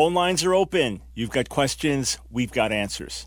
Phone lines are open. You've got questions, we've got answers.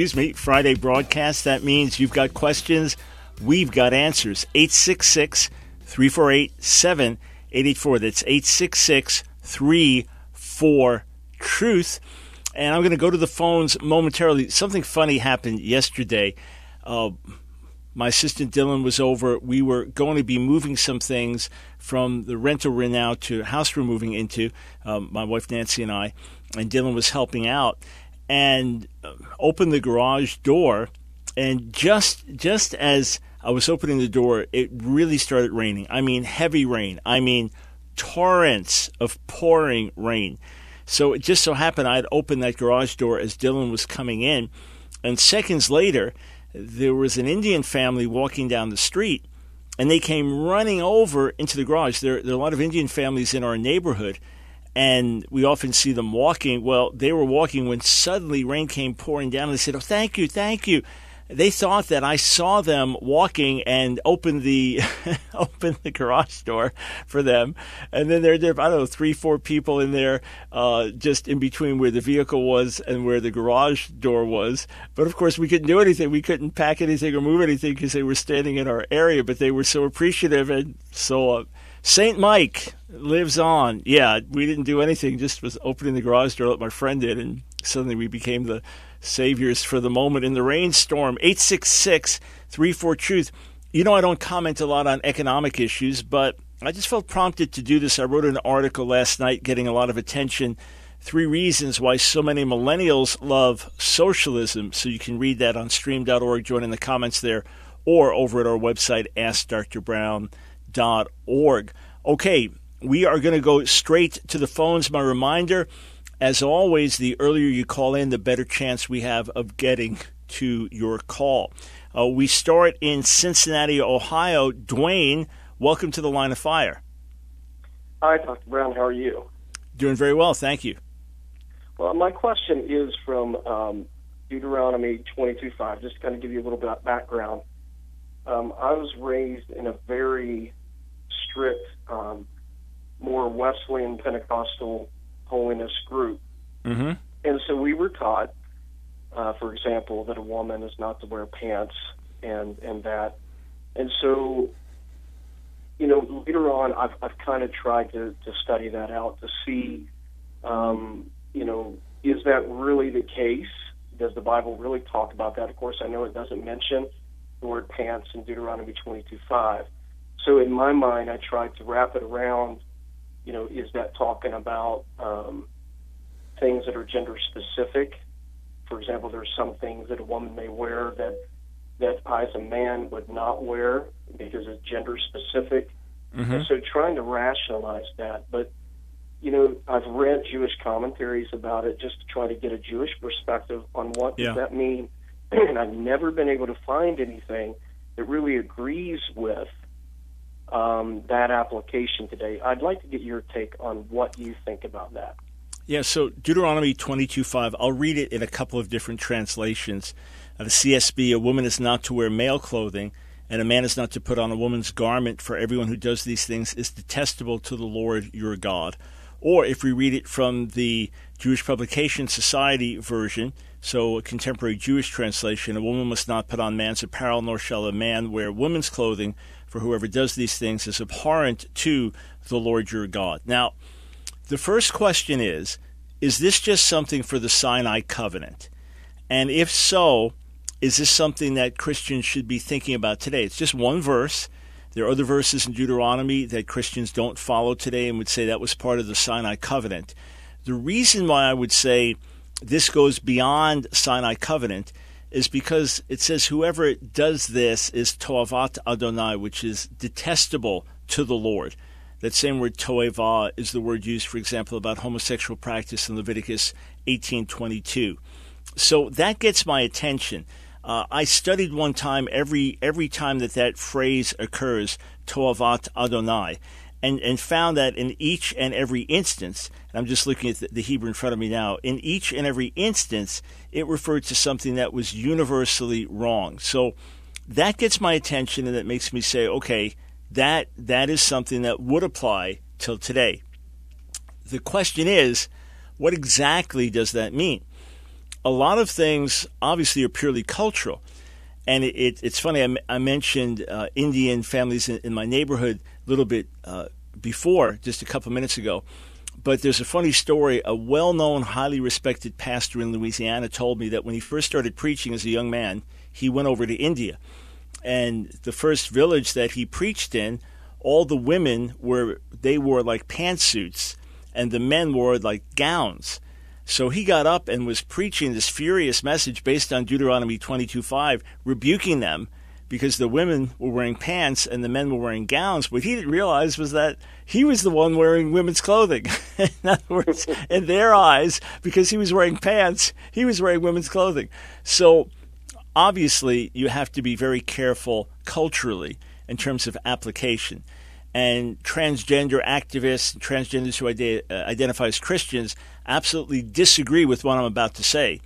Excuse me, Friday broadcast. That means you've got questions, we've got answers. 866 348 7884. That's 866 34 Truth. And I'm going to go to the phones momentarily. Something funny happened yesterday. Uh, my assistant Dylan was over. We were going to be moving some things from the rental we're now to house we're moving into, um, my wife Nancy and I, and Dylan was helping out and opened the garage door. And just just as I was opening the door, it really started raining. I mean, heavy rain. I mean, torrents of pouring rain. So it just so happened I'd opened that garage door as Dylan was coming in, and seconds later, there was an Indian family walking down the street, and they came running over into the garage. There, there are a lot of Indian families in our neighborhood, and we often see them walking. Well, they were walking when suddenly rain came pouring down. And they said, "Oh, thank you, thank you." They thought that I saw them walking and opened the opened the garage door for them, and then there, were I don't know three, four people in there, uh, just in between where the vehicle was and where the garage door was. But of course, we couldn't do anything. We couldn't pack anything or move anything because they were standing in our area. But they were so appreciative and so. Uh, St. Mike lives on. Yeah, we didn't do anything, just was opening the garage door like my friend did, and suddenly we became the saviors for the moment in the rainstorm. 866 34 Truth. You know, I don't comment a lot on economic issues, but I just felt prompted to do this. I wrote an article last night getting a lot of attention. Three reasons why so many millennials love socialism. So you can read that on stream.org, join in the comments there, or over at our website, AskDrBrown.com org. Okay, we are going to go straight to the phones. My reminder, as always, the earlier you call in, the better chance we have of getting to your call. Uh, we start in Cincinnati, Ohio. Dwayne, welcome to the line of fire. Hi, Dr. Brown. How are you? Doing very well, thank you. Well, my question is from um, Deuteronomy 22.5, just to kind of give you a little bit of background. Um, I was raised in a very strict, um, more Wesleyan Pentecostal holiness group. Mm-hmm. And so we were taught, uh, for example, that a woman is not to wear pants and, and that. And so, you know, later on, I've, I've kind of tried to, to study that out to see, um, you know, is that really the case? Does the Bible really talk about that? Of course, I know it doesn't mention the word pants in Deuteronomy 22.5. So in my mind, I tried to wrap it around, you know, is that talking about um, things that are gender specific? For example, there's some things that a woman may wear that that I, as a man, would not wear because it's gender specific. Mm-hmm. So trying to rationalize that, but you know, I've read Jewish commentaries about it just to try to get a Jewish perspective on what yeah. does that mean, and I've never been able to find anything that really agrees with um, that application today. I'd like to get your take on what you think about that. Yeah, so Deuteronomy 22.5, I'll read it in a couple of different translations. Uh, the CSB, a woman is not to wear male clothing, and a man is not to put on a woman's garment, for everyone who does these things is detestable to the Lord your God. Or if we read it from the Jewish Publication Society version, so a contemporary Jewish translation, a woman must not put on man's apparel, nor shall a man wear woman's clothing, for whoever does these things is abhorrent to the Lord your God. Now, the first question is Is this just something for the Sinai covenant? And if so, is this something that Christians should be thinking about today? It's just one verse. There are other verses in Deuteronomy that Christians don't follow today and would say that was part of the Sinai covenant. The reason why I would say this goes beyond Sinai covenant is because it says whoever does this is toavat Adonai, which is detestable to the Lord. that same word toeva is the word used, for example, about homosexual practice in Leviticus 18:22. So that gets my attention. Uh, I studied one time every every time that that phrase occurs, toavat Adonai, and and found that in each and every instance, and I'm just looking at the, the Hebrew in front of me now. In each and every instance, it referred to something that was universally wrong. So that gets my attention, and that makes me say, okay, that that is something that would apply till today. The question is, what exactly does that mean? A lot of things obviously are purely cultural. And it, it, it's funny, I, mentioned uh, Indian families in, in, my neighborhood little bit uh, before, just a couple minutes ago. But there's a funny story. A well known, highly respected pastor in Louisiana told me that when he first started preaching as a young man, he went over to India and the first village that he preached in, all the women were they wore like pantsuits, and the men wore like gowns. So he got up and was preaching this furious message based on Deuteronomy 22:5, rebuking them because the women were wearing pants and the men were wearing gowns. What he didn't realize was that he was the one wearing women's clothing. in other words, in their eyes, because he was wearing pants, he was wearing women's clothing. So obviously you have to be very careful culturally in terms of application. And transgender activists, transgenders who ide- uh, identify as Christians, absolutely disagree with what I'm about to say.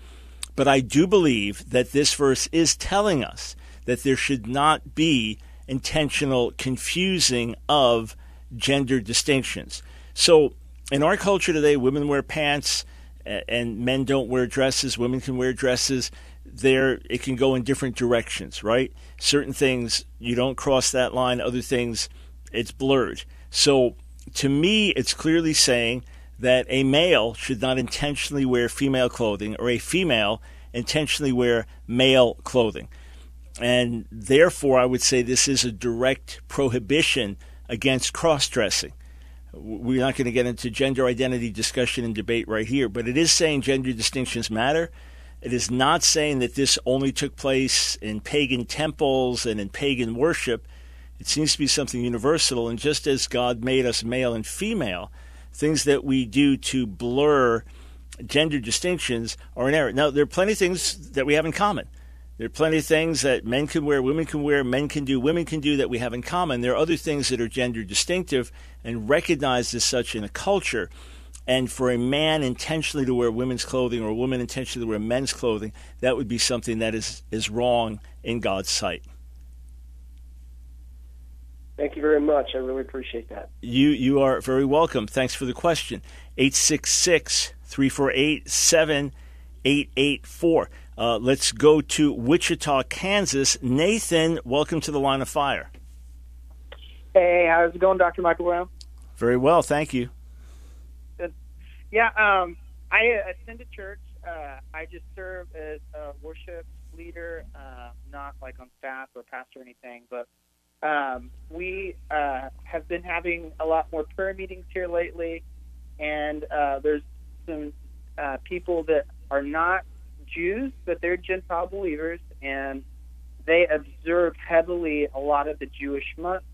But I do believe that this verse is telling us that there should not be intentional confusing of gender distinctions. So in our culture today, women wear pants and men don't wear dresses, women can wear dresses there it can go in different directions, right? Certain things you don't cross that line, other things it's blurred. So to me, it's clearly saying that a male should not intentionally wear female clothing or a female intentionally wear male clothing. And therefore, I would say this is a direct prohibition against cross dressing. We're not going to get into gender identity discussion and debate right here, but it is saying gender distinctions matter it is not saying that this only took place in pagan temples and in pagan worship. It seems to be something universal. And just as God made us male and female, things that we do to blur gender distinctions are in error. Now, there are plenty of things that we have in common. There are plenty of things that men can wear, women can wear, men can do, women can do that we have in common. There are other things that are gender distinctive and recognized as such in a culture. And for a man intentionally to wear women's clothing or a woman intentionally to wear men's clothing, that would be something that is, is wrong in God's sight. Thank you very much. I really appreciate that. You you are very welcome. Thanks for the question. 866 348 7884. Uh, let's go to Wichita, Kansas. Nathan, welcome to the line of fire. Hey, how's it going, Dr. Michael Brown? Very well, thank you. Yeah, um, I attend a church. Uh, I just serve as a worship leader, uh, not like on staff or pastor or anything, but um, we uh, have been having a lot more prayer meetings here lately, and uh, there's some uh, people that are not Jews, but they're Gentile believers, and they observe heavily a lot of the Jewish months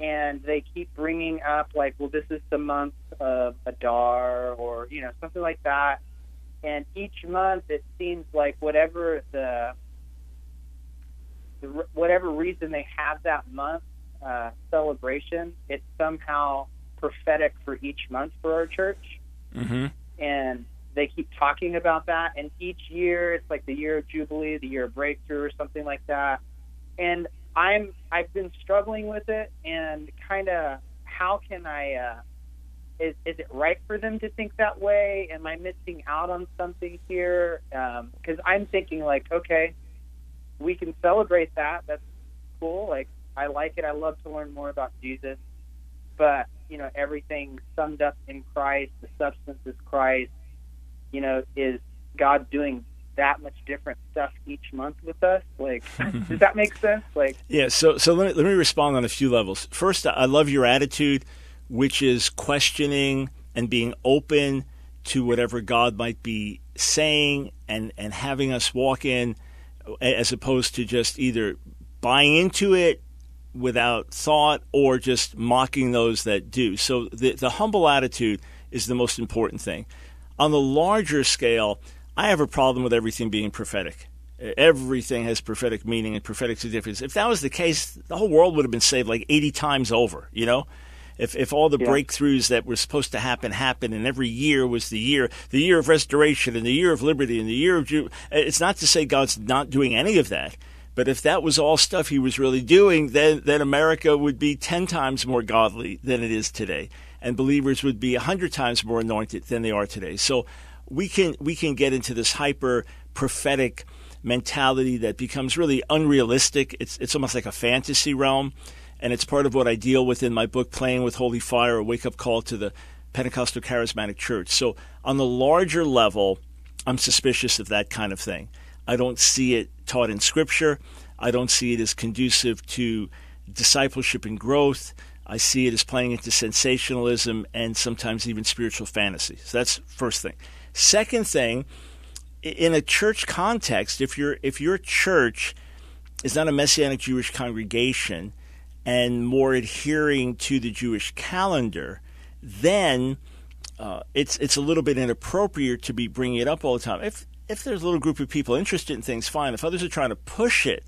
and they keep bringing up like, well, this is the month of Adar or you know something like that. And each month it seems like whatever the, the whatever reason they have that month uh, celebration, it's somehow prophetic for each month for our church. Mm-hmm. And they keep talking about that. And each year, it's like the year of Jubilee, the year of breakthrough, or something like that. And I'm I've been struggling with it and kind of how can I uh, is is it right for them to think that way? Am I missing out on something here? Because um, I'm thinking like, okay, we can celebrate that. That's cool. Like I like it. I love to learn more about Jesus, but you know everything summed up in Christ. The substance is Christ. You know, is God doing that much different stuff each month with us. Like, does that make sense? Like, yeah. So, so let me, let me respond on a few levels. First, I love your attitude, which is questioning and being open to whatever God might be saying, and and having us walk in, as opposed to just either buying into it without thought or just mocking those that do. So the, the humble attitude is the most important thing. On the larger scale, I have a problem with everything being prophetic. Everything has prophetic meaning and prophetic significance. If that was the case, the whole world would have been saved like 80 times over, you know? If, if all the yeah. breakthroughs that were supposed to happen happened and every year was the year, the year of restoration and the year of liberty and the year of Jew, it's not to say God's not doing any of that. But if that was all stuff he was really doing, then, then America would be 10 times more godly than it is today. And believers would be 100 times more anointed than they are today. So we can, we can get into this hyper prophetic mentality that becomes really unrealistic. It's, it's almost like a fantasy realm. And it's part of what I deal with in my book, Playing with Holy Fire, a wake up call to the Pentecostal Charismatic Church. So on the larger level, I'm suspicious of that kind of thing. I don't see it taught in Scripture. I don't see it as conducive to discipleship and growth. I see it as playing into sensationalism and sometimes even spiritual fantasy. So that's first thing. Second thing, in a church context, if your if your church is not a messianic Jewish congregation and more adhering to the Jewish calendar, then uh, it's it's a little bit inappropriate to be bringing it up all the time. If if there's a little group of people interested in things, fine. If others are trying to push it,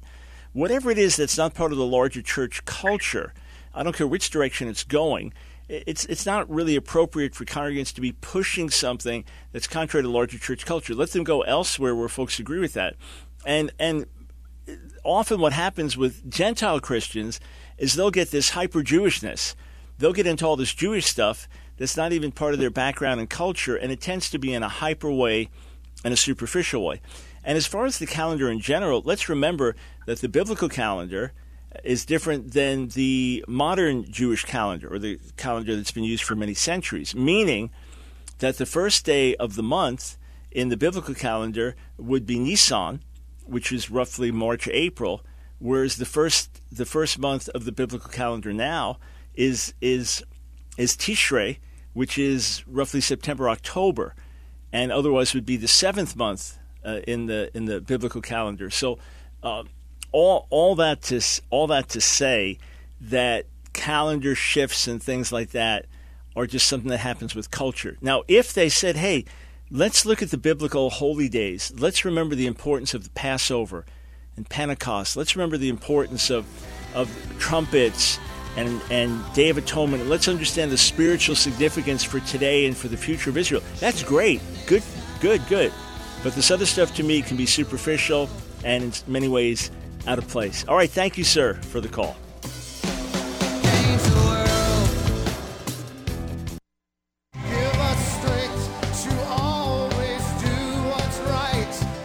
whatever it is that's not part of the larger church culture, I don't care which direction it's going. It's it's not really appropriate for congregants to be pushing something that's contrary to larger church culture. Let them go elsewhere where folks agree with that. And and often what happens with Gentile Christians is they'll get this hyper Jewishness. They'll get into all this Jewish stuff that's not even part of their background and culture, and it tends to be in a hyper way and a superficial way. And as far as the calendar in general, let's remember that the biblical calendar is different than the modern Jewish calendar or the calendar that's been used for many centuries, meaning that the first day of the month in the biblical calendar would be Nisan, which is roughly March April, whereas the first the first month of the biblical calendar now is is is Tishrei, which is roughly September October, and otherwise would be the seventh month uh, in the in the biblical calendar. So, uh, all all that to all that to say that calendar shifts and things like that are just something that happens with culture. Now, if they said, "Hey," Let's look at the biblical holy days. Let's remember the importance of the Passover and Pentecost. Let's remember the importance of, of trumpets and, and Day of Atonement. Let's understand the spiritual significance for today and for the future of Israel. That's great. Good, good, good. But this other stuff to me can be superficial and in many ways out of place. All right, thank you, sir, for the call.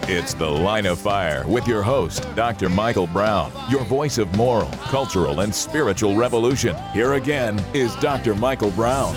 It's The Line of Fire with your host, Dr. Michael Brown, your voice of moral, cultural, and spiritual revolution. Here again is Dr. Michael Brown.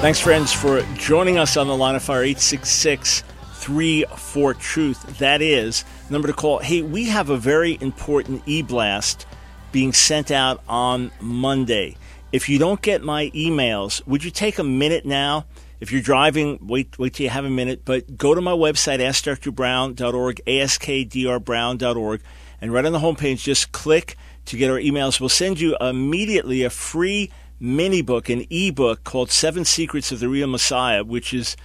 Thanks, friends, for joining us on The Line of Fire 866 34 Truth. That is number to call. Hey, we have a very important e blast being sent out on Monday. If you don't get my emails, would you take a minute now? If you're driving, wait wait till you have a minute. But go to my website, askdrbrown.org, askdrbrown.org, and right on the homepage, just click to get our emails. We'll send you immediately a free mini book, an ebook called Seven Secrets of the Real Messiah, which is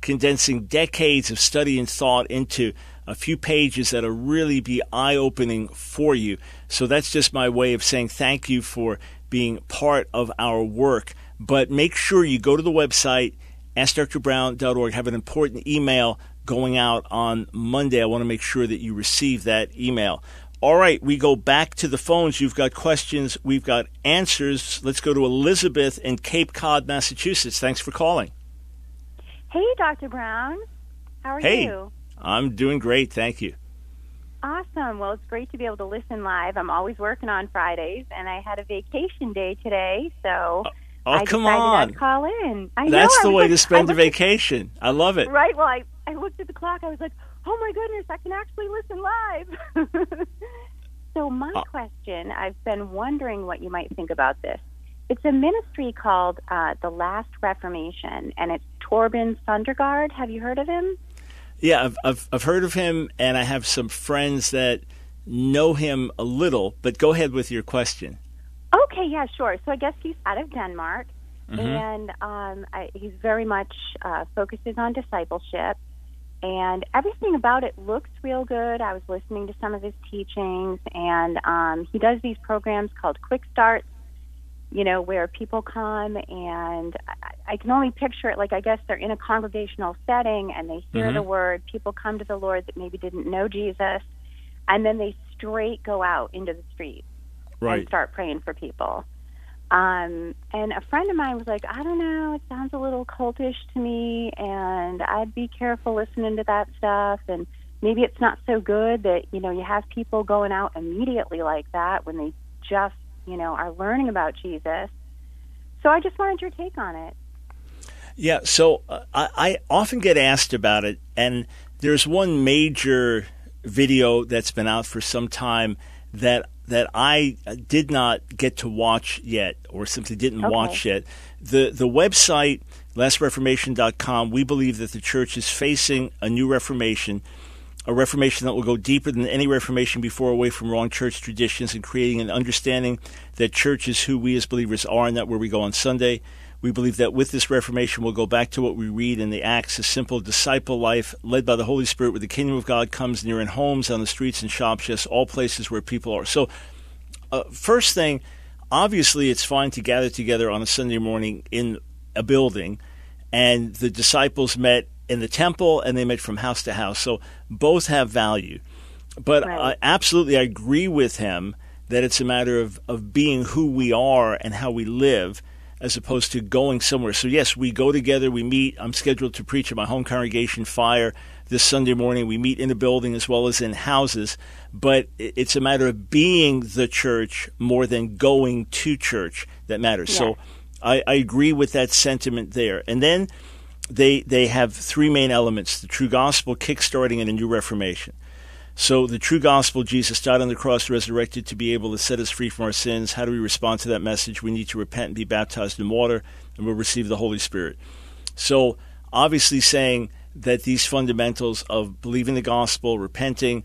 condensing decades of study and thought into a few pages that'll really be eye opening for you. So that's just my way of saying thank you for being part of our work. But make sure you go to the website AskDrBrown.org. Have an important email going out on Monday. I want to make sure that you receive that email. All right, we go back to the phones. You've got questions, we've got answers. Let's go to Elizabeth in Cape Cod, Massachusetts. Thanks for calling. Hey, Dr. Brown. How are hey, you? I'm doing great. Thank you. Awesome. Well, it's great to be able to listen live. I'm always working on Fridays, and I had a vacation day today, so Oh, I come on. Call in. I That's know, the way like, to spend a vacation. I love it. Right. Well, I, I looked at the clock. I was like, oh my goodness, I can actually listen live. so, my uh, question I've been wondering what you might think about this. It's a ministry called uh, The Last Reformation, and it's Torben Søndergaard. Have you heard of him? Yeah, I've, I've, I've heard of him, and I have some friends that know him a little, but go ahead with your question. Okay, yeah, sure. So I guess he's out of Denmark, Mhm. and um, I, he's very much uh, focuses on discipleship, and everything about it looks real good. I was listening to some of his teachings, and um, he does these programs called Quick Starts, you know, where people come, and I, I can only picture it like I guess they're in a congregational setting, and they hear Mhm. the word. People come to the Lord that maybe didn't know Jesus, and then they straight go out into the street and Right. start praying for people. Um, and a friend of mine was like, I don't know, it sounds a little cultish to me, and I'd be careful listening to that stuff. And maybe it's not so good that, you know, you have people going out immediately like that when they just, you know, are learning about Jesus. So I just wanted your take on it. Yeah, so uh, I, I often get asked about it, and there's one major video that's been out for some time that that I did not get to watch yet, or simply didn't Okay. watch yet. The the website lastreformation.com. We believe that the church is facing a new reformation, a reformation that will go deeper than any reformation before, away from wrong church traditions and creating an understanding that church is who we as believers are, and that where we go on Sunday. We believe that with this Reformation, we'll go back to what we read in the Acts, a simple disciple life led by the Holy Spirit, where the kingdom of God comes near in homes, on the streets and shops, yes, all places where people are. So, uh, first thing, obviously, it's fine to gather together on a Sunday morning in a building, and the disciples met in the temple and they met from house to house. So, both have value. But Right. I absolutely I agree with him that it's a matter of, of being who we are and how we live as opposed to going somewhere. So, yes, we go together, we meet. I'm scheduled to preach at my home congregation, Fire, this Sunday morning. We meet in a building as well as in houses. But it's a matter of being the church more than going to church that matters. So, I, I agree with that sentiment there. And then they they have three main elements: the true gospel, kickstarting, and a new reformation. So the true gospel, Jesus died on the cross, resurrected to be able to set us free from our sins. How do we respond to that message? We need to repent and be baptized in water, and we'll receive the Holy Spirit. So obviously saying that these fundamentals of believing the gospel, repenting,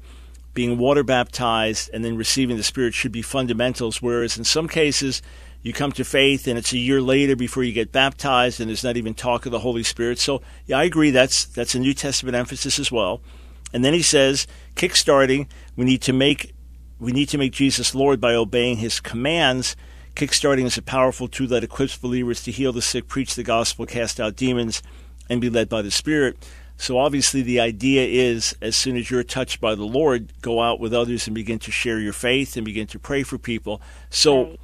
being water baptized, and then receiving the Spirit should be fundamentals, whereas in some cases you come to faith and it's a year later before you get baptized and there's not even talk of the Holy Spirit. So yeah, I agree that's that's a New Testament emphasis as well. And then he says, kickstarting, we need to make we need to make Jesus Lord by obeying his commands. Kickstarting is a powerful tool that equips believers to heal the sick, preach the gospel, cast out demons, and be led by the Spirit. So obviously the idea is as soon as you're touched by the Lord, go out with others and begin to share your faith and begin to pray for people. So Right.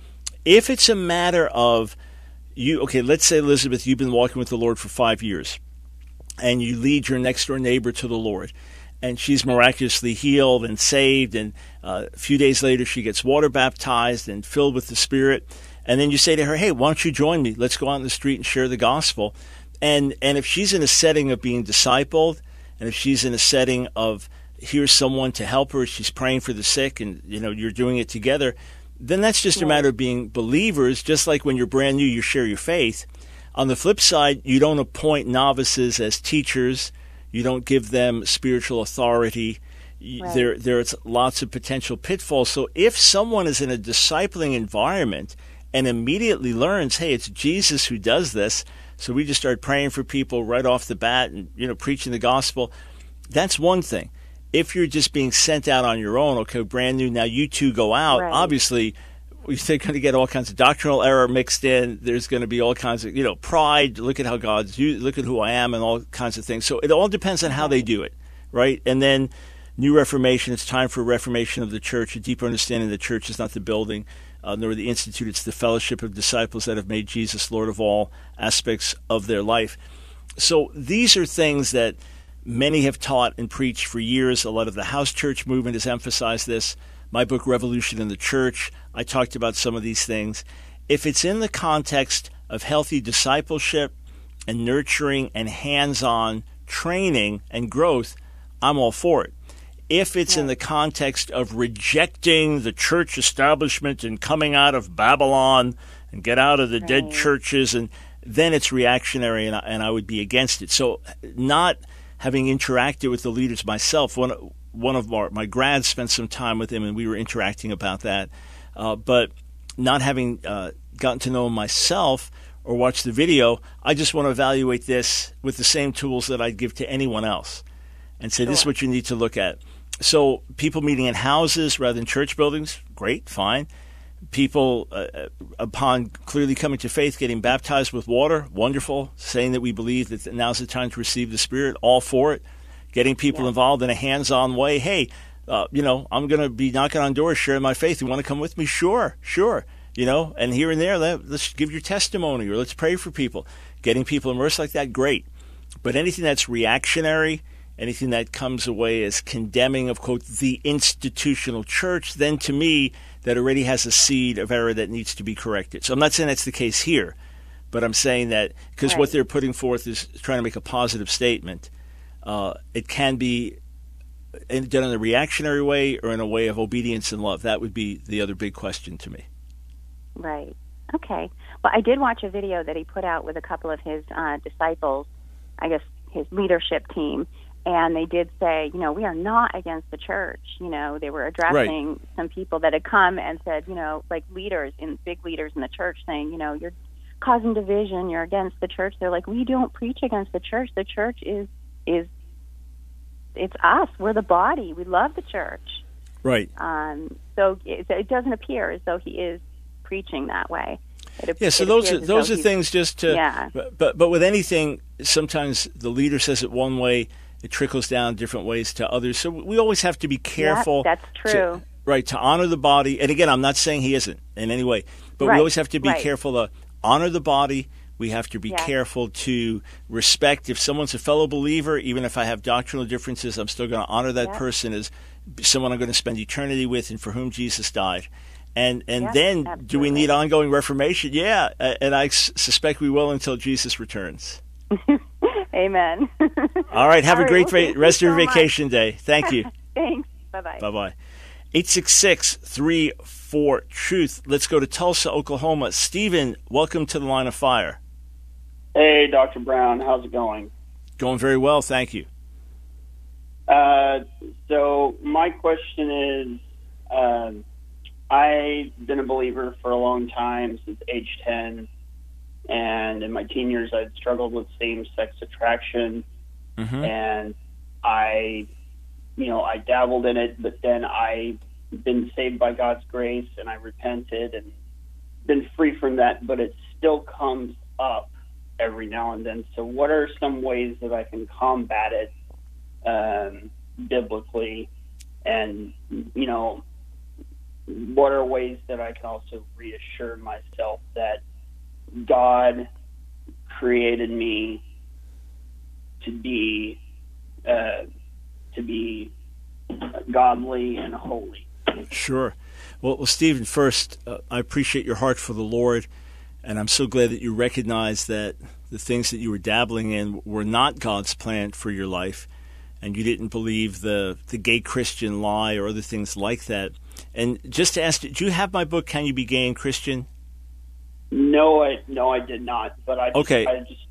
If it's a matter of you okay, let's say Elizabeth, you've been walking with the Lord for five years and you lead your next door neighbor to the Lord, and she's miraculously healed and saved, and uh, a few days later she gets water baptized and filled with the Spirit, and then you say to her, "Hey, why don't you join me? Let's go out in the street and share the gospel." And and if she's in a setting of being discipled, and if she's in a setting of here's someone to help her, she's praying for the sick, and you know you're doing it together, then that's just a matter of being believers. Just like when you're brand new, you share your faith. On the flip side, you don't appoint novices as teachers. You don't give them spiritual authority. Right. There, there's lots of potential pitfalls. So if someone is in a discipling environment and immediately learns, hey, it's Jesus who does this, so we just start praying for people right off the bat and you know preaching the gospel, that's one thing. If you're just being sent out on your own, okay, brand new, now you two go out. Right. Obviously, they're going to get all kinds of doctrinal error mixed in. There's going to be all kinds of, you know, pride. Look at how God's, you look at who I am, and all kinds of things. So it all depends on how they do it, right? And then new reformation. It's time for reformation of the church, a deeper understanding the church is not the building, uh, nor the institute. It's the fellowship of disciples that have made Jesus Lord of all aspects of their life. So these are things that many have taught and preached for years. A lot of the house church movement has emphasized this. My book, Revolution in the Church, I talked about some of these things. If it's in the context of healthy discipleship and nurturing and hands on training and growth, I'm all for it. If it's in the context of rejecting the church establishment and coming out of Babylon and get out of the dead churches, and then it's reactionary, and I, and I would be against it. So, not having interacted with the leaders myself, one one of our, my grads spent some time with him, and we were interacting about that. Uh, but not having uh, gotten to know him myself or watched the video, I just want to evaluate this with the same tools that I'd give to anyone else and say, sure. this is what you need to look at. So, people meeting in houses rather than church buildings, great, fine. People, uh, uh, upon clearly coming to faith, getting baptized with water, wonderful. Saying that we believe that now's the time to receive the Spirit, all for it. Getting people yeah. involved in a hands on way. Hey, uh, you know, I'm going to be knocking on doors, sharing my faith. You want to come with me? Sure, sure. You know, and here and there, let, let's give your testimony or let's pray for people. Getting people immersed like that, great. But anything that's reactionary, anything that comes away as condemning of, quote, the institutional church, then to me, that already has a seed of error that needs to be corrected. So I'm not saying that's the case here, but I'm saying that because right. what they're putting forth is trying to make a positive statement. Uh, it can be done in a reactionary way or in a way of obedience and love? That would be the other big question to me. Right. Okay. Well, I did watch a video that he put out with a couple of his uh, disciples, I guess his leadership team, and they did say, you know, we are not against the church. You know, they were addressing right. some people that had come and said, you know, like leaders in big leaders in the church saying, you know, you're causing division, you're against the church. They're like, we don't preach against the church. The church is is it's us. We're the body. We love the church. Right. Um, so it, it, doesn't appear as though he is preaching that way. It, yeah. So those are those are things just to. Yeah. But, but but with anything, sometimes the leader says it one way, it trickles down different ways to others. So we always have to be careful. that's true. To, right to honor the body, and again, I'm not saying he isn't in any way, but right. we always have to be right. careful to honor the body we have to be careful to respect if someone's a fellow believer, even if I have doctrinal differences, I'm still going to honor that person as someone I'm going to spend eternity with and for whom Jesus died. And and then absolutely. do we need ongoing reformation? Yeah, and I suspect we will until Jesus returns. Amen. All right, have All a great right, well, rest of your so vacation much. day. Thank you. Thanks. Bye bye. Bye bye. 866 34 Truth. Let's go to Tulsa, Oklahoma. Stephen, welcome to the line of fire. Hey, Dr. Brown, how's it going? Going very well, thank you. Uh, so, my question is uh, I've been a believer for a long time, since age 10. And in my teen years, I'd struggled with same sex attraction. Mm-hmm. And I, you know, I dabbled in it, but then I been saved by God's grace and I repented and been free from that, but it still comes up every now and then. So, what are some ways that I can combat it um, biblically? And, you know, what are ways that I can also reassure myself that God created me to be uh, to be godly and holy? Sure. Well, well Stephen, first, uh, I appreciate your heart for the Lord and I'm so glad that you recognize that the things that you were dabbling in were not God's plan for your life, and you didn't believe the, the gay Christian lie or other things like that. And just to ask, do you have my book, Can You Be Gay and Christian? No, I no, I did not. But I just, okay. I just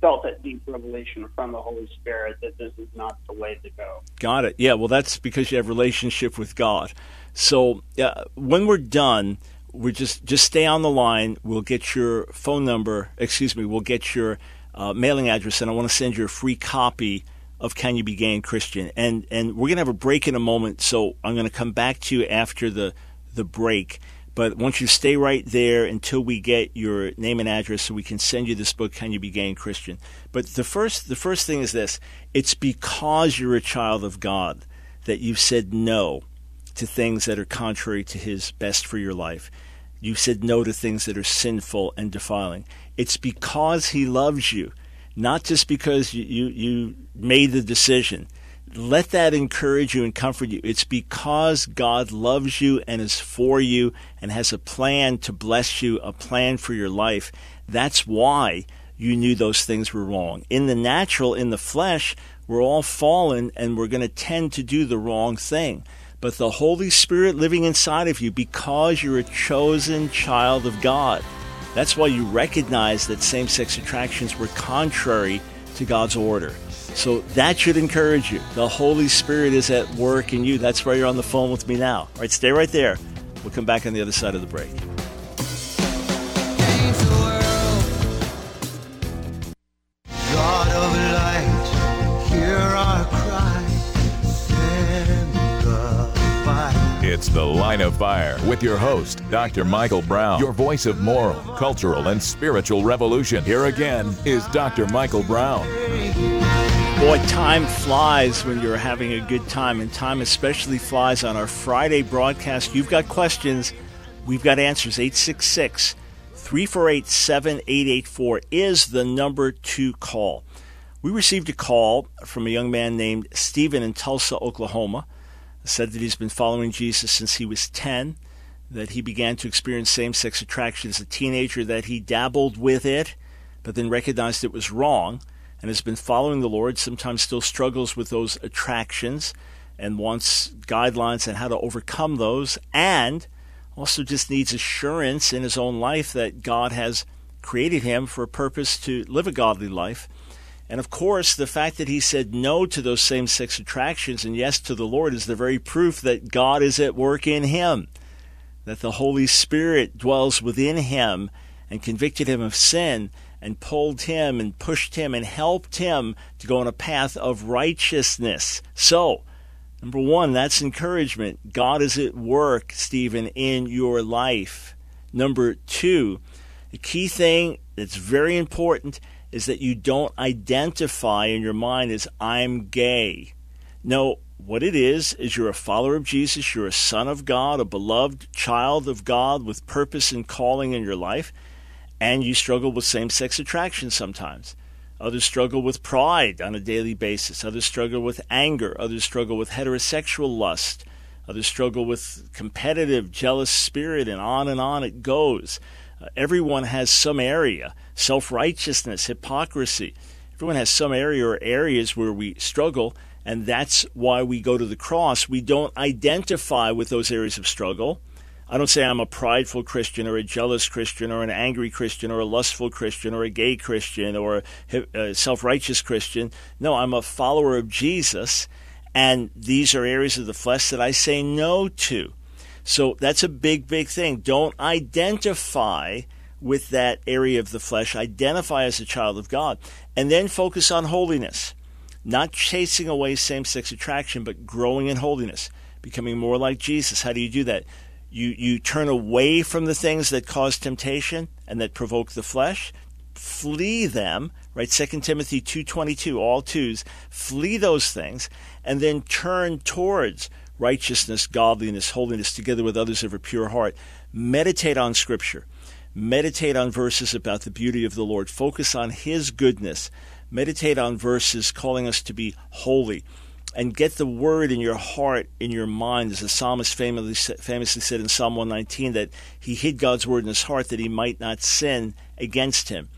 felt that deep revelation from the Holy Spirit that this is not the way to go. Got it. Yeah. Well, that's because you have relationship with God. So uh, when we're done we just just stay on the line. We'll get your phone number. Excuse me. We'll get your uh, mailing address, and I want to send you a free copy of Can You Be Gay and Christian. And and we're gonna have a break in a moment, so I'm gonna come back to you after the the break. But once you stay right there until we get your name and address, so we can send you this book, Can You Be Gay and Christian. But the first the first thing is this: it's because you're a child of God that you've said no to things that are contrary to His best for your life. You've said no to things that are sinful and defiling. It's because He loves you, not just because you, you, you made the decision. Let that encourage you and comfort you. It's because God loves you and is for you and has a plan to bless you, a plan for your life. That's why you knew those things were wrong. In the natural, in the flesh, we're all fallen and we're going to tend to do the wrong thing but the Holy Spirit living inside of you because you're a chosen child of God. That's why you recognize that same sex attractions were contrary to God's order. So that should encourage you. The Holy Spirit is at work in you. That's why you're on the phone with me now. All right, stay right there. We'll come back on the other side of the break. It's The Line of Fire with your host, Dr. Michael Brown, your voice of moral, cultural, and spiritual revolution. Here again is Dr. Michael Brown. Boy, time flies when you're having a good time, and time especially flies on our Friday broadcast. You've got questions, we've got answers. 866 348 7884 is the number to call. We received a call from a young man named Stephen in Tulsa, Oklahoma. Said that he's been following Jesus since he was 10, that he began to experience same sex attraction as a teenager, that he dabbled with it, but then recognized it was wrong, and has been following the Lord, sometimes still struggles with those attractions and wants guidelines on how to overcome those, and also just needs assurance in his own life that God has created him for a purpose to live a godly life. And of course, the fact that he said no to those same sex attractions and yes to the Lord is the very proof that God is at work in him, that the Holy Spirit dwells within him and convicted him of sin and pulled him and pushed him and helped him to go on a path of righteousness. So, number one, that's encouragement. God is at work, Stephen, in your life. Number two, the key thing that's very important is that you don't identify in your mind as I'm gay. No, what it is is you're a follower of Jesus, you're a son of God, a beloved child of God with purpose and calling in your life, and you struggle with same-sex attraction sometimes. Others struggle with pride on a daily basis. Others struggle with anger. Others struggle with heterosexual lust. Others struggle with competitive, jealous spirit, and on and on it goes. Uh, everyone has some area self righteousness, hypocrisy. Everyone has some area or areas where we struggle, and that's why we go to the cross. We don't identify with those areas of struggle. I don't say I'm a prideful Christian or a jealous Christian or an angry Christian or a lustful Christian or a gay Christian or a uh, self righteous Christian. No, I'm a follower of Jesus, and these are areas of the flesh that I say no to. So that's a big, big thing. Don't identify with that area of the flesh, identify as a child of God, and then focus on holiness. Not chasing away same sex attraction, but growing in holiness, becoming more like Jesus. How do you do that? You, you turn away from the things that cause temptation and that provoke the flesh, flee them, right? 2 Timothy 2.22, all twos, flee those things, and then turn towards righteousness, godliness, holiness, together with others of a pure heart. Meditate on Scripture. Meditate on verses about the beauty of the Lord. Focus on His goodness. Meditate on verses calling us to be holy. And get the word in your heart, in your mind, as the psalmist famously, famously said in Psalm 119 that he hid God's word in his heart that he might not sin against him.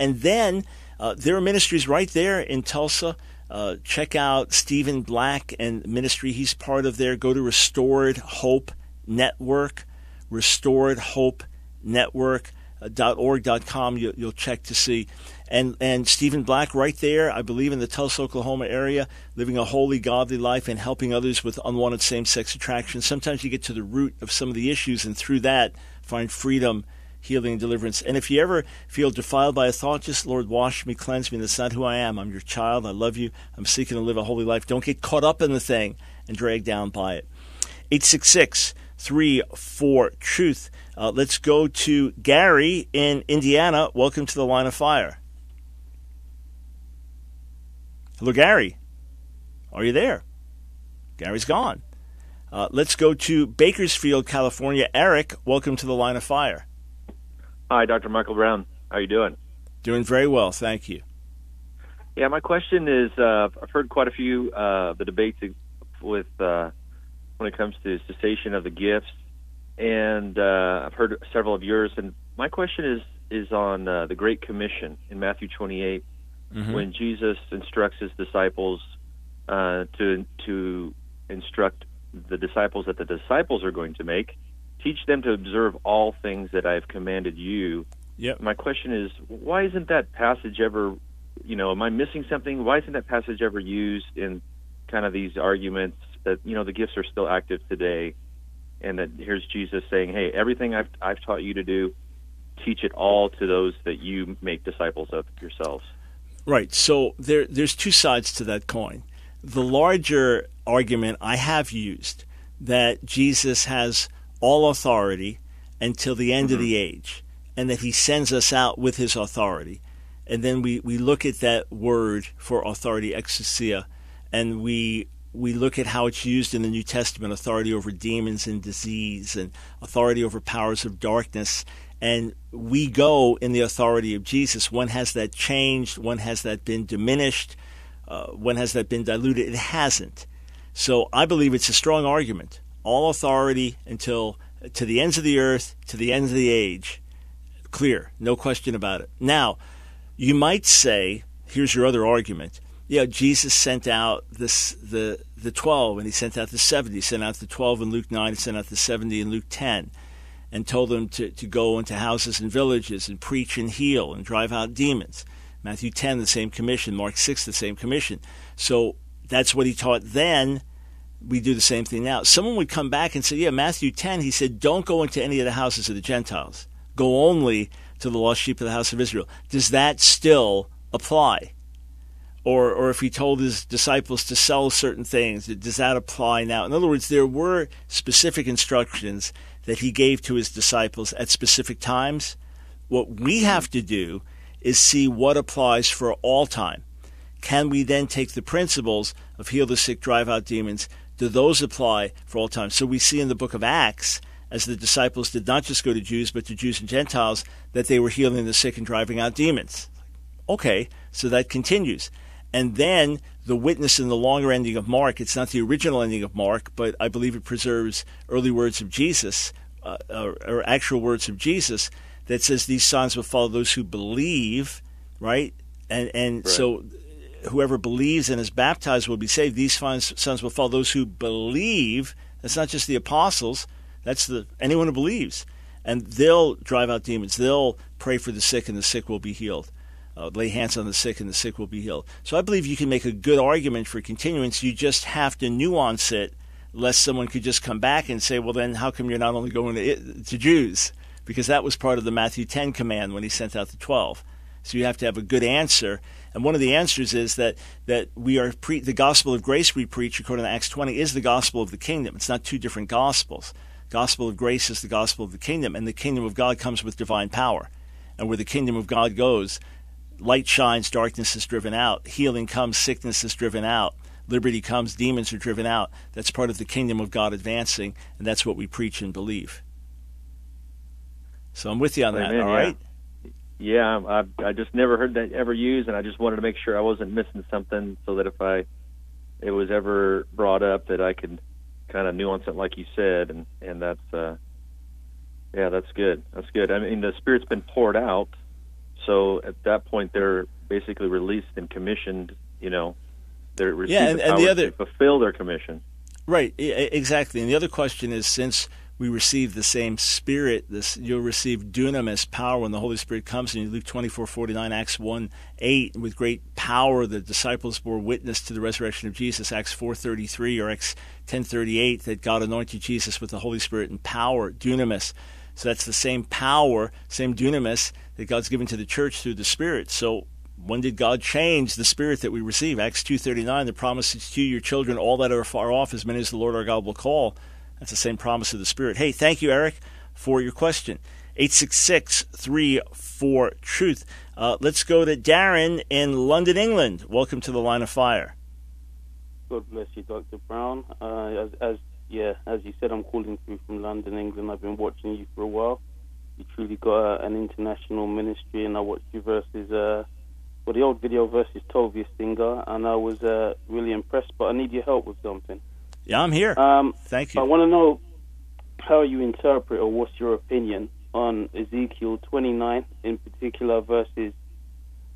And then uh, there are ministries right there in Tulsa. Uh, check out Stephen Black and ministry he's part of there. Go to Restored Hope Network, Restored Hope network.org.com. Uh, you, you'll check to see. And, and Stephen Black, right there, I believe in the Tulsa, Oklahoma area, living a holy, godly life and helping others with unwanted same sex attraction. Sometimes you get to the root of some of the issues, and through that, find freedom, healing, and deliverance. And if you ever feel defiled by a thought, just, Lord, wash me, cleanse me. That's not who I am. I'm your child. I love you. I'm seeking to live a holy life. Don't get caught up in the thing and dragged down by it. 866 34 Truth. Uh, let's go to Gary in Indiana. Welcome to the line of fire. Hello, Gary. Are you there? Gary's gone. Uh, let's go to Bakersfield, California. Eric, welcome to the line of fire. Hi, Dr. Michael Brown. How are you doing? Doing very well, thank you. Yeah, my question is: uh, I've heard quite a few uh, the debates with uh, when it comes to cessation of the gifts and uh, I've heard several of yours. And my question is is on uh, the Great Commission in Matthew 28, mm-hmm. when Jesus instructs his disciples uh, to to instruct the disciples that the disciples are going to make, teach them to observe all things that I have commanded you. Yep. My question is, why isn't that passage ever, you know, am I missing something? Why isn't that passage ever used in kind of these arguments that you know the gifts are still active today? and that here's Jesus saying, "Hey, everything I've I've taught you to do, teach it all to those that you make disciples of yourselves." Right. So there there's two sides to that coin. The larger argument I have used that Jesus has all authority until the end mm-hmm. of the age, and that he sends us out with his authority. And then we, we look at that word for authority, exousia, and we we look at how it's used in the New Testament authority over demons and disease and authority over powers of darkness. And we go in the authority of Jesus. When has that changed? When has that been diminished? Uh, when has that been diluted? It hasn't. So I believe it's a strong argument. All authority until to the ends of the earth, to the ends of the age. Clear, no question about it. Now, you might say, here's your other argument know, Jesus sent out this, the, the 12 and he sent out the 70. He sent out the 12 in Luke 9, he sent out the 70 in Luke 10, and told them to, to go into houses and villages and preach and heal and drive out demons. Matthew 10, the same commission. Mark 6, the same commission. So that's what he taught then. We do the same thing now. Someone would come back and say, Yeah, Matthew 10, he said, don't go into any of the houses of the Gentiles. Go only to the lost sheep of the house of Israel. Does that still apply? or or if he told his disciples to sell certain things, does that apply now? In other words, there were specific instructions that he gave to his disciples at specific times. What we have to do is see what applies for all time. Can we then take the principles of heal the sick, drive out demons? Do those apply for all time? So we see in the book of Acts, as the disciples did not just go to Jews, but to Jews and Gentiles, that they were healing the sick and driving out demons. Okay, so that continues. And then the witness in the longer ending of Mark, it's not the original ending of Mark, but I believe it preserves early words of Jesus, uh, or, or, actual words of Jesus, that says these signs will follow those who believe, right? And, and right. so whoever believes and is baptized will be saved. These signs will follow those who believe. That's not just the apostles, that's the anyone who believes. And they'll drive out demons. They'll pray for the sick, and the sick will be healed uh, lay hands on the sick and the sick will be healed. So I believe you can make a good argument for continuance. You just have to nuance it, lest someone could just come back and say, well, then how come you're not only going to, to Jews? Because that was part of the Matthew 10 command when he sent out the 12. So you have to have a good answer. And one of the answers is that, that we are pre- the gospel of grace we preach, according to Acts 20, is the gospel of the kingdom. It's not two different gospels. Gospel of grace is the gospel of the kingdom, and the kingdom of God comes with divine power. And where the kingdom of God goes, light shines, darkness is driven out. Healing comes, sickness is driven out. Liberty comes, demons are driven out. That's part of the kingdom of God advancing, and that's what we preach and believe. So I'm with you on that. Amen, all right. Yeah, I I just never heard that ever used, and I just wanted to make sure I wasn't missing something, so that if I it was ever brought up, that I could kind of nuance it like you said, and and that's uh, yeah, that's good. That's good. I mean, the Spirit's been poured out, so at that point, they're basically released and commissioned. You know, they're yeah, and, the and the other, to fulfill their commission. Right, exactly. And the other question is, since we receive the same Spirit, this you'll receive dunamis power when the Holy Spirit comes in Luke twenty four forty nine, Acts one eight. With great power, the disciples bore witness to the resurrection of Jesus. Acts four thirty three or Acts ten thirty eight that God anointed Jesus with the Holy Spirit and power, dunamis. So that's the same power, same dunamis that God's given to the church through the Spirit. So when did God change the Spirit that we receive? Acts 2.39, the promise is to your children, all that are far off, as many as the Lord our God will call. That's the same promise of the Spirit. Hey, thank you, Eric, for your question. 866-34-TRUTH. Uh, let's go to Darren in London, England. Welcome to the Line of Fire. God bless you, Dr. Brown. Uh, as, as yeah, as you said, I'm calling through from London, England. I've been watching you for a while. You truly got uh, an international ministry, and I watched you versus, uh, well, the old video versus Tovia Singer, and I was uh, really impressed. But I need your help with something. Yeah, I'm here. Um, Thank you. I want to know how you interpret, or what's your opinion on Ezekiel 29 in particular, verses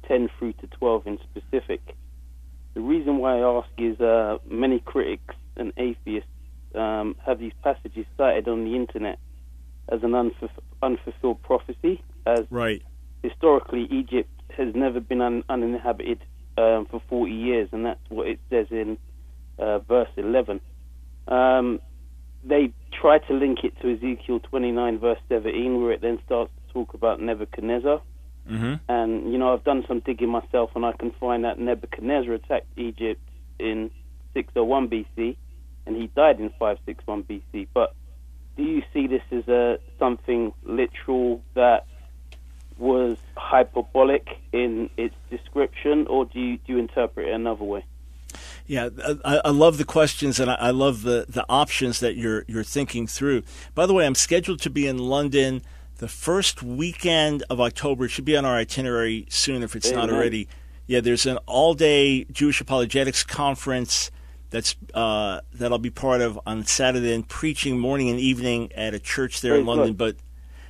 10 through to 12 in specific. The reason why I ask is uh, many critics and atheists um, have these passages cited on the internet as an unf- unfulfilled prophecy, as right. historically Egypt has never been un- uninhabited um, for 40 years, and that's what it says in uh, verse 11. Um, they try to link it to Ezekiel 29, verse 17, where it then starts to talk about Nebuchadnezzar. Mm-hmm. And, you know, I've done some digging myself, and I can find that Nebuchadnezzar attacked Egypt in 601 BC and he died in 561 BC. But do you see this as a something literal that was hyperbolic in its description, or do you, do you interpret it another way? Yeah, I, I, love the questions and I, I, love the, the options that you're you're thinking through. By the way, I'm scheduled to be in London the first weekend of October. It should be on our itinerary soon if it's Amen. not already. Yeah, there's an all day Jewish apologetics conference that's uh, that I'll be part of on Saturday and preaching morning and evening at a church there Very in London. Good. But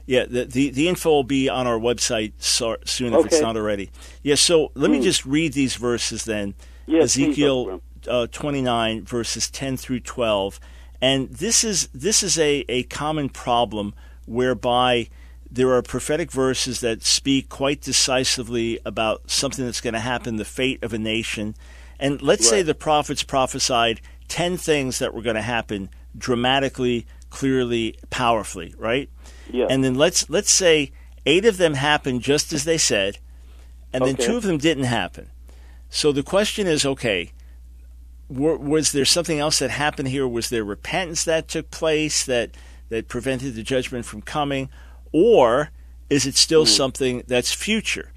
yeah, the, the, the info will be on our website so, soon if okay. it's not already. Yeah, so let mm. me hmm. just read these verses then. Yes, Ezekiel uh, 29 verses 10 through 12, and this is this is a, a common problem whereby there are prophetic verses that speak quite decisively about something that's going to happen, the fate of a nation. And let's right. say the prophets prophesied 10 things that were going to happen dramatically, clearly, powerfully, right? Yeah. And then let's let's say 8 of them happened just as they said, and okay. then 2 of them didn't happen. So the question is, okay, was there something else that happened here? Was there repentance that took place that that prevented the judgment from coming, or is it still mm. something that's future?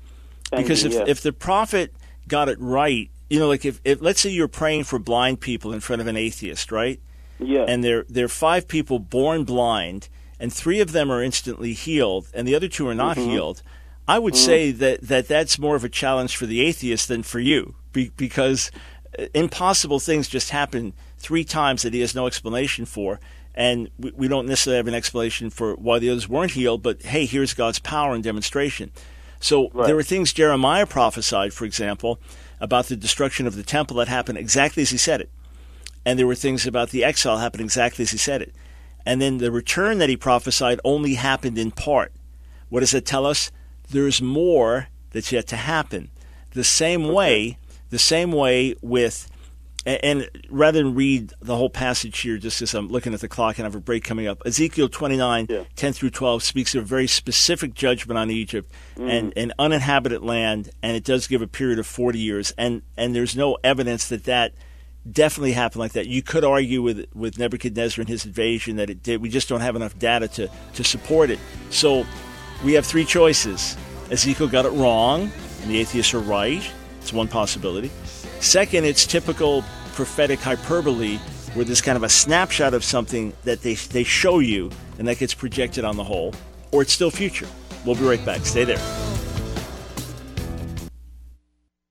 Because if, if the prophet got it right, you know, like if, if let's say you're praying for blind people in front of an atheist, right? Yeah. And there there are five people born blind, and three of them are instantly healed, and the other two are not mm-hmm. healed. I would mm. say that, that that's more of a challenge for the atheist than for you, be, because uh, impossible things just happen three times that he has no explanation for, and we, we don't necessarily have an explanation for why the others weren't healed. But hey, here's God's power and demonstration. So right. there were things Jeremiah prophesied, for example, about the destruction of the temple that happened exactly as he said it. And there were things about the exile happened exactly as he said it. And then the return that he prophesied only happened in part. What does that tell us? There's more that's yet to happen. The same okay. way, the same way with and, rather than read the whole passage here, just as I'm looking at the clock and I have a break coming up, Ezekiel 29, yeah. 10 through 12 speaks of a very specific judgment on Egypt mm. and an uninhabited land, and it does give a period of 40 years. And, and there's no evidence that that definitely happened like that. You could argue with, with Nebuchadnezzar and his invasion that it did. We just don't have enough data to, to support it. So we have three choices. Ezekiel got it wrong, and the atheists are right. It's one possibility. Second, it's typical prophetic hyperbole where there's kind of a snapshot of something that they, they show you and that gets projected on the whole, or it's still future. We'll be right back. Stay there.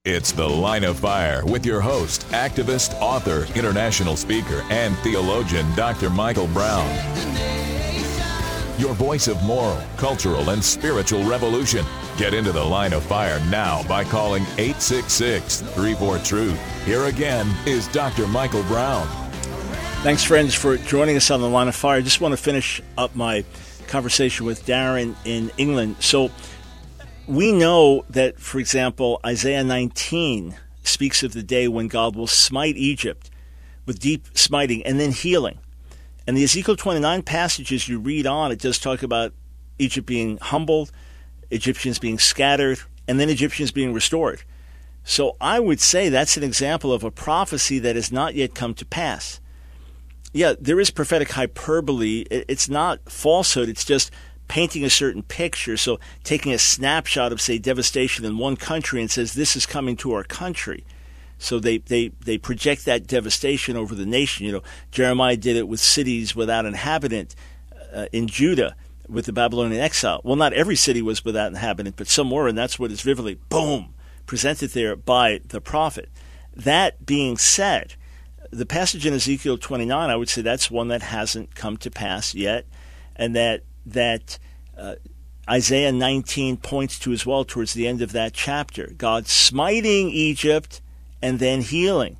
It's The Line of Fire with your host, activist, author, international speaker, and theologian, Dr. Michael Brown. Your voice of moral, cultural, and spiritual revolution. Get into the line of fire now by calling 866 34 Truth. Here again is Dr. Michael Brown. Thanks, friends, for joining us on the line of fire. I just want to finish up my conversation with Darren in England. So, we know that, for example, Isaiah 19 speaks of the day when God will smite Egypt with deep smiting and then healing. And the Ezekiel 29 passages you read on, it does talk about Egypt being humbled Egyptians being scattered, and then Egyptians being restored. So I would say that's an example of a prophecy that has not yet come to pass. Yeah, there is prophetic hyperbole. It's not falsehood, it's just painting a certain picture. So taking a snapshot of, say, devastation in one country and says, this is coming to our country. So they, they, they project that devastation over the nation. You know, Jeremiah did it with cities without inhabitant uh, in Judah with the Babylonian exile. Well, not every city was without inhabitant, but some were, and that's what is vividly, boom, presented there by the prophet. That being said, the passage in Ezekiel 29, I would say that's one that hasn't come to pass yet, and that that uh, Isaiah 19 points to as well towards the end of that chapter. God smiting Egypt and then healing.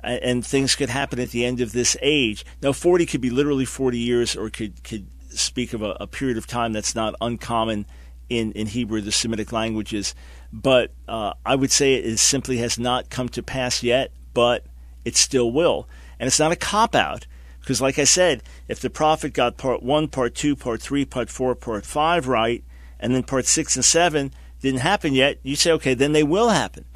And things could happen at the end of this age. Now, 40 could be literally 40 years, or could could speak of a, a, period of time that's not uncommon in, in Hebrew, the Semitic languages. But uh, I would say it simply has not come to pass yet, but it still will. And it's not a cop out, because like I said, if the prophet got part one, part two, part three, part four, part five right, and then part six and seven didn't happen yet, you say, okay, then they will happen.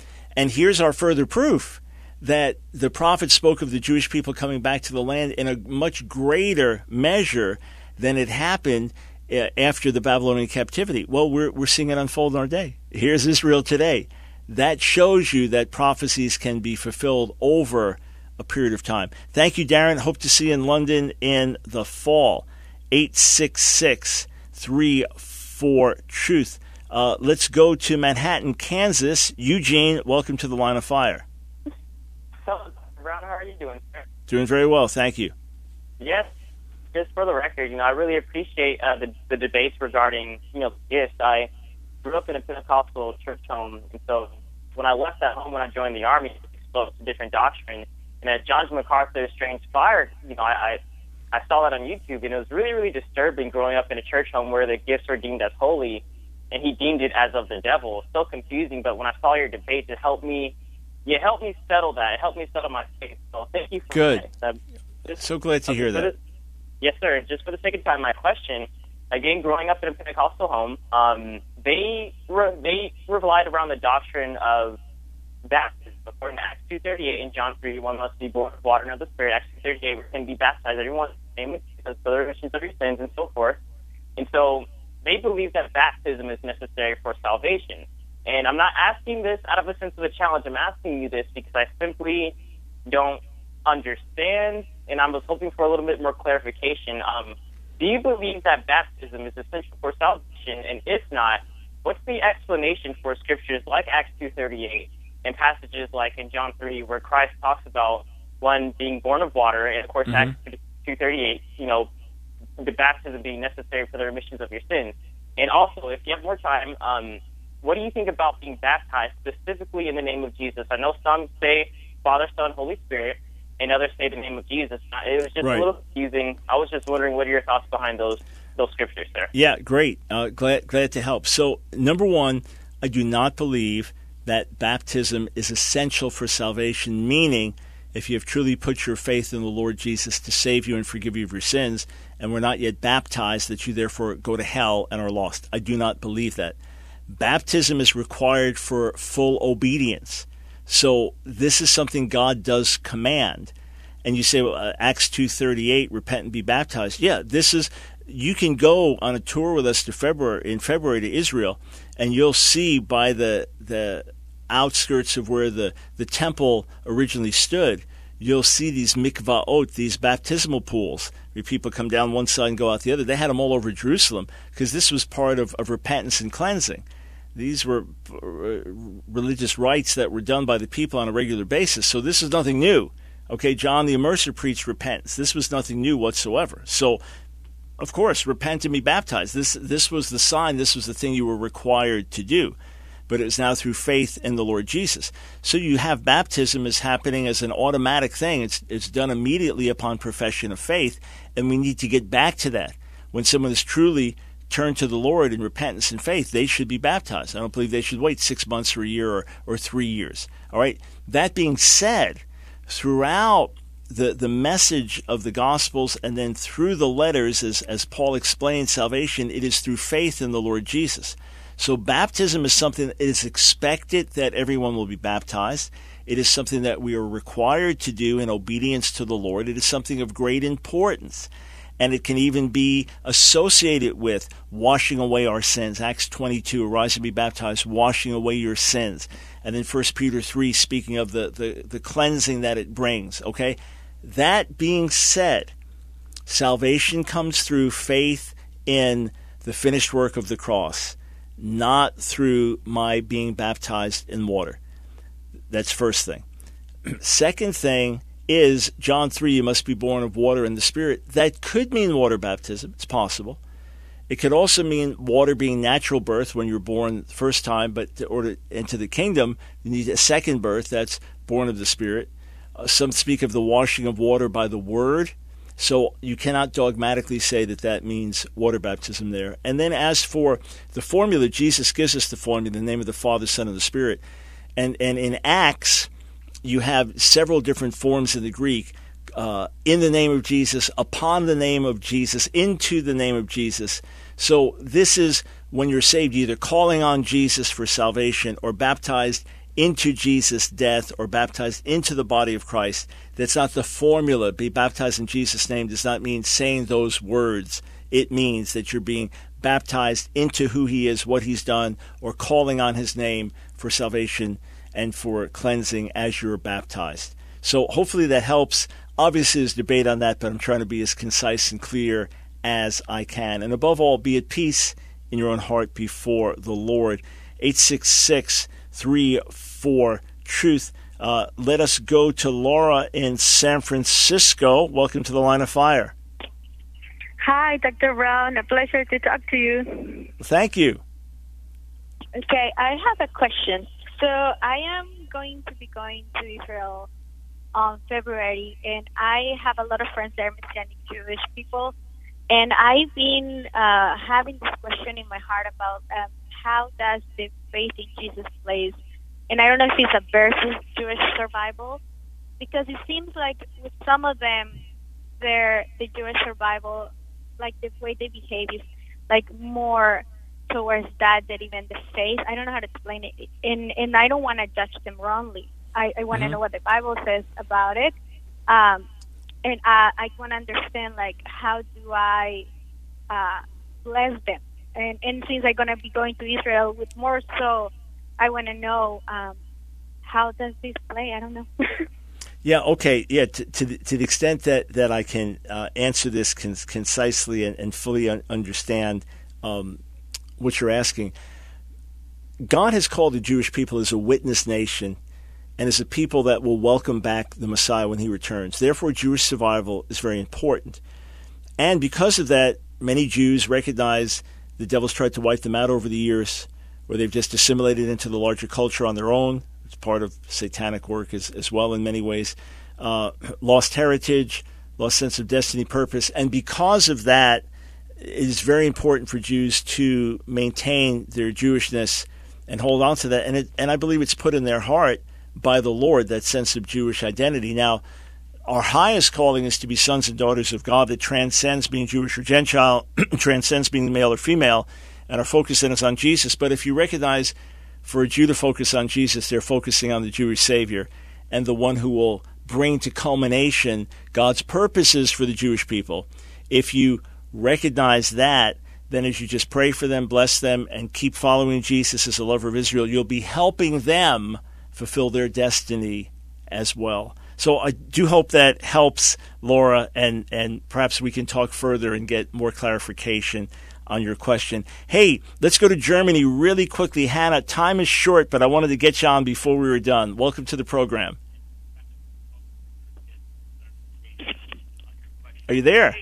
And here's our further proof that the prophet spoke of the Jewish people coming back to the land in a much greater measure than it happened uh, after the Babylonian captivity. Well, we're, we're seeing it unfold in our day. Here's Israel today. That shows you that prophecies can be fulfilled over a period of time. Thank you, Darren. Hope to see you in London in the fall. 866 34 Truth. Uh, let's go to Manhattan, Kansas. Eugene, welcome to the line of fire. Brown, how are you doing, sir? Doing very well, thank you. Yes, just for the record, you know, I really appreciate uh, the, the debates regarding, you know, gifts. I grew up in a Pentecostal church home, and so when I left that home, when I joined the Army, exposed to different doctrine. And at John MacArthur's Strange Fire, you know, I, I I saw that on YouTube, and it was really, really disturbing growing up in a church home where the gifts were deemed as holy, and he deemed it as of the devil. so confusing, but when I saw your debate, it helped me. You helped me settle that. It helped me settle my faith. So thank you for Good. that. Just, so glad to hear that. The, yes, sir. Just for the second time, my question. Again, growing up in a Pentecostal home, um, they re- they relied around the doctrine of baptism. According to Acts 2.38 and John 3, one must be born of water and of the Spirit. Acts 2.38 can be baptized, everyone name of Jesus for the remission of your sins and so forth. And so they believe that baptism is necessary for salvation. And I'm not asking this out of a sense of a challenge. I'm asking you this because I simply don't understand, and I was hoping for a little bit more clarification. Um, do you believe that baptism is essential for salvation? And if not, what's the explanation for scriptures like Acts 2.38 and passages like in John 3 where Christ talks about one being born of water, and of course mm-hmm. Acts 2.38, you know, the baptism being necessary for the remissions of your sins. And also, if you have more time, um, what do you think about being baptized specifically in the name of Jesus? I know some say Father, Son, Holy Spirit, and others say the name of Jesus. It was just right. a little confusing. I was just wondering what are your thoughts behind those those scriptures there? Yeah, great. Uh, glad glad to help. So, number one, I do not believe that baptism is essential for salvation, meaning if you have truly put your faith in the Lord Jesus to save you and forgive you of your sins, and were not yet baptized, that you therefore go to hell and are lost. I do not believe that. Baptism is required for full obedience. So this is something God does command. And you say, well, uh, Acts 2.38, repent and be baptized. Yeah, this is, you can go on a tour with us to February, in February to Israel, and you'll see by the, the outskirts of where the, the temple originally stood, you'll see these mikvaot, these baptismal pools, where people come down one side and go out the other. They had them all over Jerusalem because this was part of, of repentance and cleansing. These were uh, religious rites that were done by the people on a regular basis. So this is nothing new. Okay, John the Immerser preached repentance. This was nothing new whatsoever. So, of course, repent and be baptized. This this was the sign. This was the thing you were required to do but it is now through faith in the Lord Jesus. So you have baptism as happening as an automatic thing. It's, it's done immediately upon profession of faith, and we need to get back to that. When someone is truly turned to the Lord in repentance and faith, they should be baptized. I don't believe they should wait six months or a year or, or three years. All right. That being said, throughout the, the message of the Gospels and then through the letters, as, as Paul explained, salvation, it is through faith in the Lord Jesus. So baptism is something that is expected that everyone will be baptized. It is something that we are required to do in obedience to the Lord. It is something of great importance. And it can even be associated with washing away our sins. Acts 22, arise and be baptized, washing away your sins. And then 1 Peter 3, speaking of the, the, the cleansing that it brings. Okay? That being said, salvation comes through faith in the finished work of the cross not through my being baptized in water. That's first thing. Second thing is John 3, you must be born of water and the Spirit. That could mean water baptism. It's possible. It could also mean water being natural birth when you're born first time, but to order into the kingdom, you need a second birth that's born of the Spirit. Uh, some speak of the washing of water by the Word. So you cannot dogmatically say that that means water baptism there. And then as for the formula, Jesus gives us the formula, the name of the Father, Son, and the Spirit. And, and in Acts, you have several different forms in the Greek. Uh, in the name of Jesus, upon the name of Jesus, into the name of Jesus. So this is when you're saved, either calling on Jesus for salvation or baptized into Jesus' death or baptized into the body of Christ. That's not the formula. Be baptized in Jesus' name does not mean saying those words. It means that you're being baptized into who he is, what he's done, or calling on his name for salvation and for cleansing as you're baptized. So hopefully that helps. Obviously, there's debate on that, but I'm trying to be as concise and clear as I can. And above all, be at peace in your own heart before the Lord. 866 34 Truth. Uh, let us go to Laura in San Francisco. Welcome to the line of fire. Hi, Dr. Brown. A pleasure to talk to you. Thank you. Okay, I have a question. So I am going to be going to Israel on February, and I have a lot of friends that are Messianic Jewish people, and I've been uh, having this question in my heart about um, how does the faith in Jesus plays, and I don't know if it's a versus Jewish survival, because it seems like with some of them, their the Jewish survival, like the way they behave is like more towards that than even the faith. I don't know how to explain it, and and I don't want to judge them wrongly. I, I want to Mhm. know what the Bible says about it, um, and I, I want to understand like how do I uh, bless them. And and since I'm gonna be going to Israel with more so, I want to know um, how does this play. I don't know. Yeah, okay. Yeah, to, to, the, to the extent that, that I can uh, answer this con- concisely and, and fully un- understand um, what you're asking, God has called the Jewish people as a witness nation and as a people that will welcome back the Messiah when he returns. Therefore, Jewish survival is very important. And because of that, many Jews recognize the devil's tried to wipe them out over the years, where they've just assimilated into the larger culture on their own. It's part of satanic work as, as well in many ways. Uh, lost heritage, lost sense of destiny, purpose. And because of that, it is very important for Jews to maintain their Jewishness and hold on to that. And, it, and I believe it's put in their heart by the Lord, that sense of Jewish identity. Now, our highest calling is to be sons and daughters of God that transcends being Jewish or Gentile, transcends being male or female, and our focus then is on Jesus. But if you recognize for a Jew to focus on Jesus, they're focusing on the Jewish Savior and the one who will bring to culmination God's purposes for the Jewish people. If you recognize that, then as you just pray for them, bless them, and keep following Jesus as a lover of Israel, you'll be helping them fulfill their destiny as well. So I do hope that helps, Laura, and, and perhaps we can talk further and get more clarification on your question. Hey, let's go to Germany really quickly. Hannah, time is short, but I wanted to get you on before we were done. Welcome to the program. Are you there?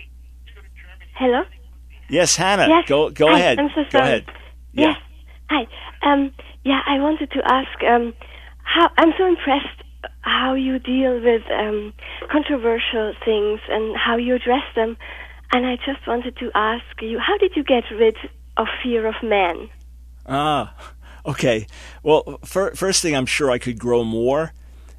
Hello? Yes, Hannah. Yes. Go go Hi, ahead. I'm so sorry. Go ahead. Yes. Hi. Um, yeah, I wanted to ask um, how I'm so impressed how you deal with um, controversial things and how you address them. And I just wanted to ask you, how did you get rid of fear of men? Ah, okay. Well, fir- first thing, I'm sure I could grow more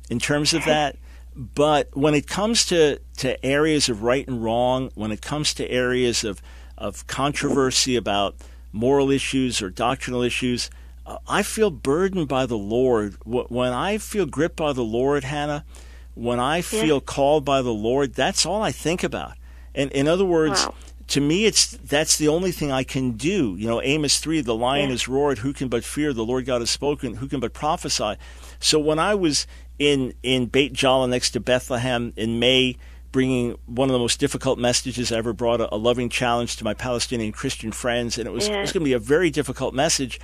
in terms of that. But when it comes to, to areas of right and wrong, when it comes to areas of, of controversy about moral issues or doctrinal issues, Uh, I feel burdened by the Lord. When I feel gripped by the Lord, Hannah, when I feel called by the Lord, that's all I think about. And in other words, Wow. to me, it's that's the only thing I can do. You know, Amos three: the lion Yeah. has roared. Who can but fear? The Lord God has spoken. Who can but prophesy? So when I was in in Beit Jala next to Bethlehem in May, bringing one of the most difficult messages I ever brought, a, a loving challenge to my Palestinian Christian friends, and it was it Yeah. was going to be a very difficult message.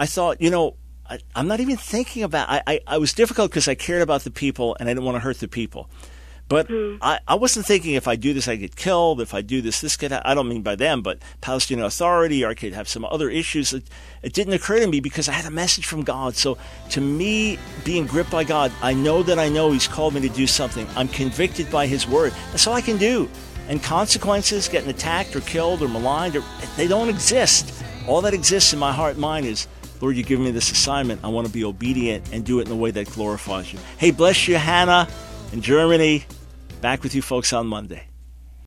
I thought, you know, I, I'm not even thinking about. I, I, I was difficult because I cared about the people and I didn't want to hurt the people. But hmm. I, I wasn't thinking if I do this, I get killed. If I do this, this could. Ha- I don't mean by them, but Palestinian Authority, or I could have some other issues. It, it didn't occur to me because I had a message from God. So to me, being gripped by God, I know that I know He's called me to do something. I'm convicted by His Word. That's all I can do. And consequences, getting attacked or killed or maligned, or, they don't exist. All that exists in my heart and mind is, Lord, you give me this assignment. I want to be obedient and do it in a way that glorifies you. Hey, bless you, Hannah in Germany. Back with you folks on Monday.